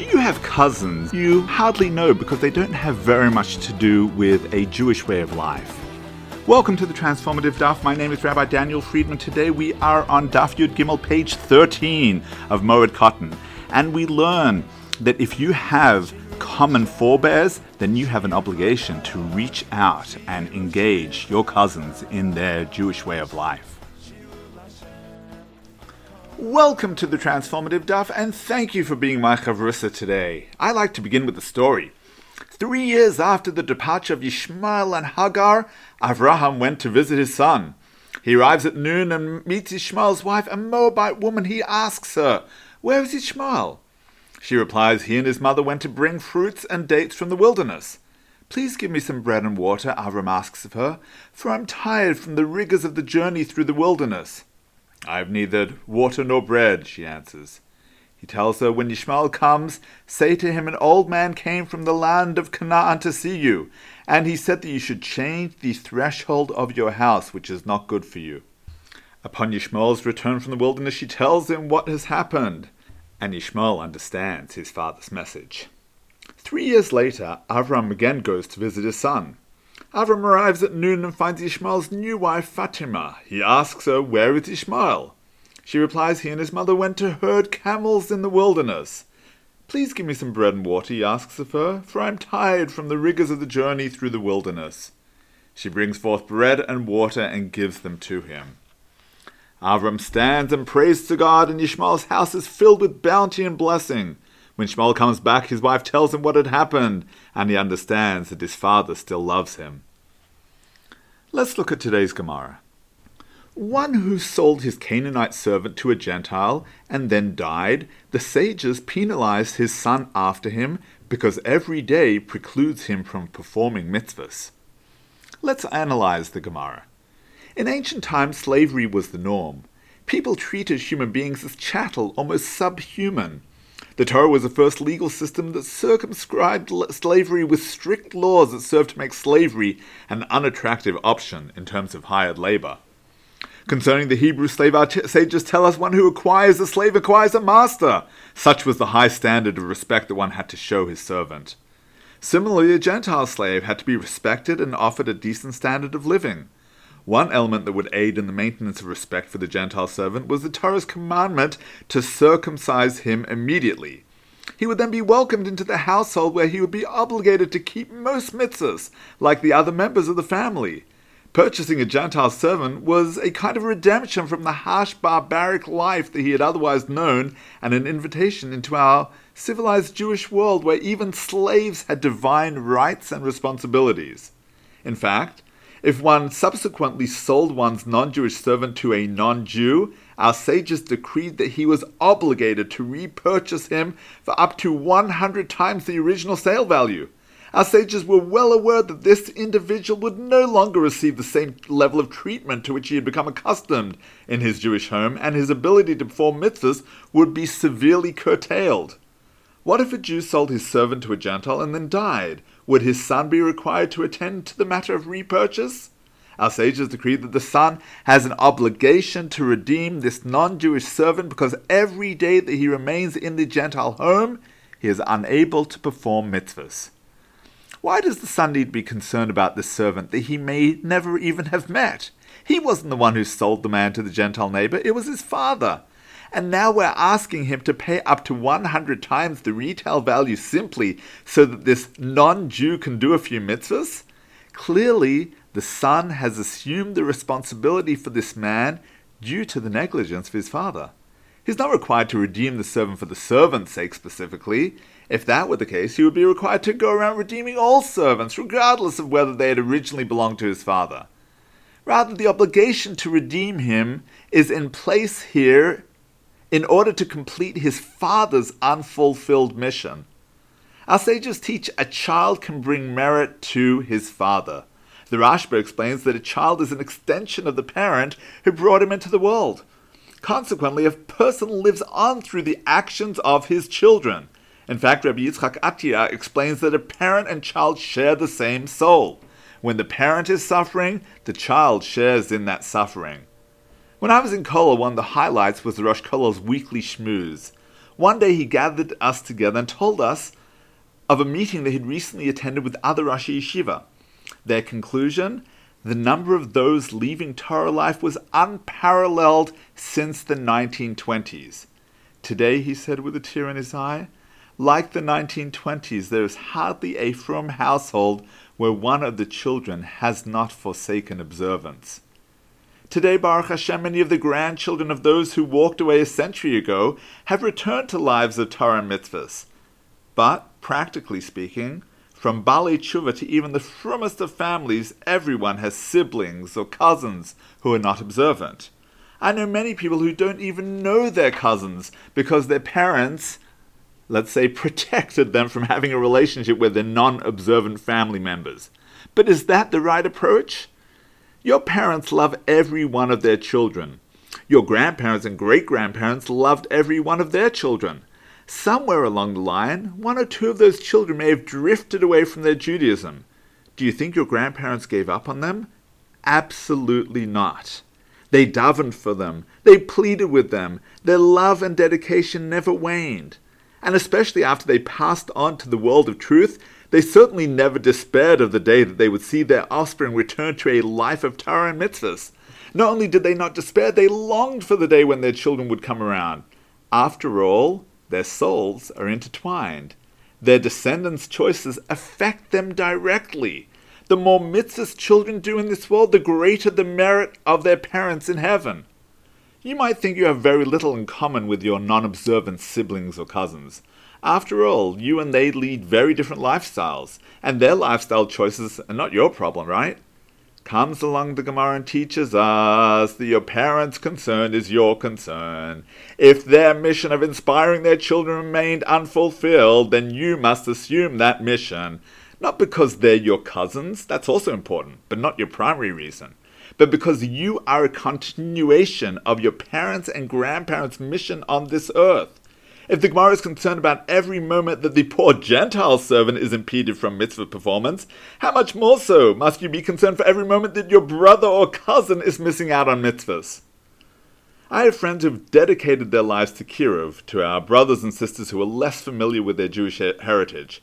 Do you have cousins you hardly know because they don't have very much to do with a Jewish way of life? Welcome to the Transformative Daf. My name is Rabbi Daniel Friedman. Today we are on Daf Yud Gimel, page 13 of Moed Katan, and we learn that if you have common forebears, then you have an obligation to reach out and engage your cousins in their Jewish way of life. Welcome to the Transformative Daf, and thank you for being my chavrusa today. I like to begin with a story. Three years after the departure of Yishmael and Hagar, Avraham went to visit his son. He arrives at noon and meets Ishmael's wife, a Moabite woman. He asks her, Where is Ishmael? She replies, He and his mother went to bring fruits and dates from the wilderness. Please give me some bread and water, Avram asks of her, for I'm tired from the rigors of the journey through the wilderness. I have neither water nor bread, she answers. He tells her, When Ishmael comes, say to him, An old man came from the land of Canaan to see you, and he said that you should change the threshold of your house, which is not good for you. Upon Ishmael's return from the wilderness, she tells him what has happened, and Ishmael understands his father's message. Three years later, Avram again goes to visit his son. Avram arrives at noon and finds Ishmael's new wife Fatima. He asks her, Where is Ishmael? She replies he and his mother went to herd camels in the wilderness. Please give me some bread and water, he asks of her, for I am tired from the rigors of the journey through the wilderness. She brings forth bread and water and gives them to him. Avram stands and prays to God, and Ishmael's house is filled with bounty and blessing. When Yishmael comes back, his wife tells him what had happened, and he understands that his father still loves him. Let's look at today's Gemara. One who sold his Canaanite servant to a Gentile and then died, the sages penalized his son after him because every day precludes him from performing mitzvahs. Let's analyze the Gemara. In ancient times, slavery was the norm. People treated human beings as chattel, almost subhuman. The Torah was the first legal system that circumscribed slavery with strict laws that served to make slavery an unattractive option in terms of hired labor. Concerning the Hebrew slave, our sages tell us one who acquires a slave acquires a master. Such was the high standard of respect that one had to show his servant. Similarly, a Gentile slave had to be respected and offered a decent standard of living. One element that would aid in the maintenance of respect for the Gentile servant was the Torah's commandment to circumcise him immediately. He would then be welcomed into the household where he would be obligated to keep most mitzvahs, like the other members of the family. Purchasing a Gentile servant was a kind of redemption from the harsh, barbaric life that he had otherwise known, and an invitation into our civilized Jewish world where even slaves had divine rights and responsibilities. In fact, if one subsequently sold one's non Jewish servant to a non Jew, our sages decreed that he was obligated to repurchase him for up to 100 times the original sale value. Our sages were well aware that this individual would no longer receive the same level of treatment to which he had become accustomed in his Jewish home, and his ability to perform mitzvahs would be severely curtailed. What if a Jew sold his servant to a Gentile and then died? Would his son be required to attend to the matter of repurchase? Our sages decree that the son has an obligation to redeem this non Jewish servant because every day that he remains in the Gentile home, he is unable to perform mitzvahs. Why does the son need to be concerned about this servant that he may never even have met? He wasn't the one who sold the man to the Gentile neighbor, it was his father and now we're asking him to pay up to 100 times the retail value simply so that this non Jew can do a few mitzvahs? Clearly, the son has assumed the responsibility for this man due to the negligence of his father. He's not required to redeem the servant for the servant's sake specifically. If that were the case, he would be required to go around redeeming all servants, regardless of whether they had originally belonged to his father. Rather, the obligation to redeem him is in place here in order to complete his father's unfulfilled mission. Our sages teach a child can bring merit to his father. The Rashba explains that a child is an extension of the parent who brought him into the world. Consequently, a person lives on through the actions of his children. In fact, Rabbi Yitzchak Atiyah explains that a parent and child share the same soul. When the parent is suffering, the child shares in that suffering. When I was in Kollel, one of the highlights was Rosh Kollel's weekly shmooze. One day he gathered us together and told us of a meeting they had recently attended with other Rosh Yeshiva. Their conclusion the number of those leaving Torah life was unparalleled since the 1920s. Today, he said with a tear in his eye, like the 1920s, there is hardly a frum household where one of the children has not forsaken observance. Today, Baruch Hashem, many of the grandchildren of those who walked away a century ago have returned to lives of Torah mitzvahs. But, practically speaking, from Baalei Teshuva to even the frummest of families, everyone has siblings or cousins who are not observant. I know many people who don't even know their cousins because their parents, let's say, protected them from having a relationship with their non observant family members. But is that the right approach? Your parents love every one of their children. Your grandparents and great grandparents loved every one of their children somewhere along the line, one or two of those children may have drifted away from their Judaism. Do you think your grandparents gave up on them? Absolutely not. They davened for them, they pleaded with them, their love and dedication never waned. And especially after they passed on to the world of truth, they certainly never despaired of the day that they would see their offspring return to a life of Torah and mitzvahs. Not only did they not despair, they longed for the day when their children would come around. After all, their souls are intertwined. Their descendants' choices affect them directly. The more mitzvahs children do in this world, the greater the merit of their parents in heaven. You might think you have very little in common with your non observant siblings or cousins. After all, you and they lead very different lifestyles, and their lifestyle choices are not your problem, right? comes along the Gemara and teaches us that your parents' concern is your concern. If their mission of inspiring their children remained unfulfilled, then you must assume that mission. Not because they're your cousins, that's also important, but not your primary reason. But because you are a continuation of your parents' and grandparents' mission on this earth. If the Gemara is concerned about every moment that the poor Gentile servant is impeded from mitzvah performance, how much more so must you be concerned for every moment that your brother or cousin is missing out on mitzvahs? I have friends who've dedicated their lives to Kiruv, to our brothers and sisters who are less familiar with their Jewish heritage.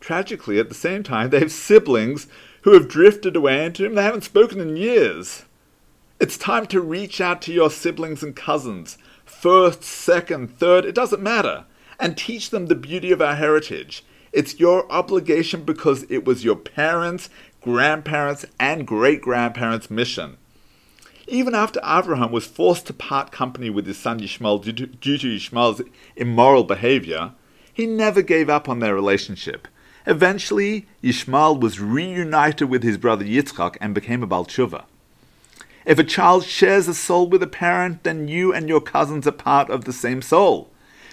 Tragically, at the same time, they have siblings who have drifted away and to whom they haven't spoken in years. It's time to reach out to your siblings and cousins, first, second, third, it doesn't matter, and teach them the beauty of our heritage. It's your obligation because it was your parents, grandparents, and great grandparents' mission. Even after Abraham was forced to part company with his son Yishmael due to, due to Yishmael's immoral behavior, he never gave up on their relationship. Eventually, Yishmael was reunited with his brother Yitzchak and became a Baal Teshuva. If a child shares a soul with a parent, then you and your cousins are part of the same soul.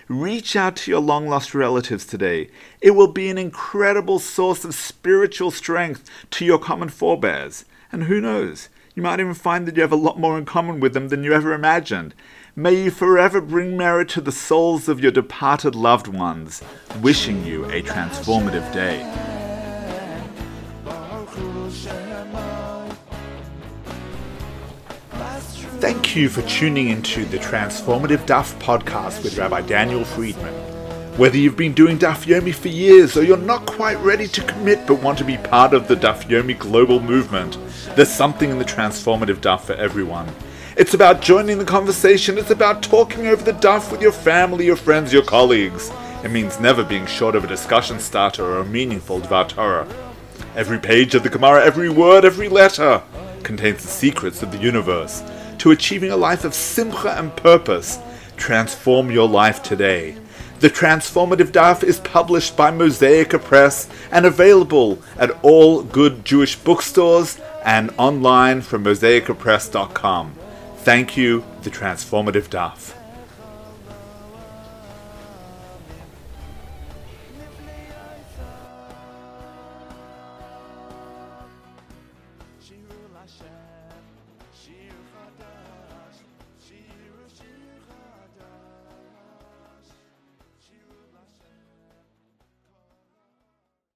Reach out to your long lost relatives today. It will be an incredible source of spiritual strength to your common forebears. And who knows, you might even find that you have a lot more in common with them than you ever imagined. May you forever bring merit to the souls of your departed loved ones. Wishing you a transformative day. Thank you for tuning into the Transformative Daf podcast with Rabbi Daniel Friedman. Whether you've been doing Daf Yomi for years or you're not quite ready to commit but want to be part of the Daf Yomi global movement, there's something in the Transformative Daf for everyone. It's about joining the conversation, it's about talking over the Daf with your family, your friends, your colleagues. It means never being short of a discussion starter or a meaningful Dvar Torah. Every page of the Gemara, every word, every letter contains the secrets of the universe to achieving a life of simcha and purpose. Transform your life today. The Transformative Daf is published by Mosaica Press and available at all good Jewish bookstores and online from mosaicapress.com. Thank you, The Transformative Daf.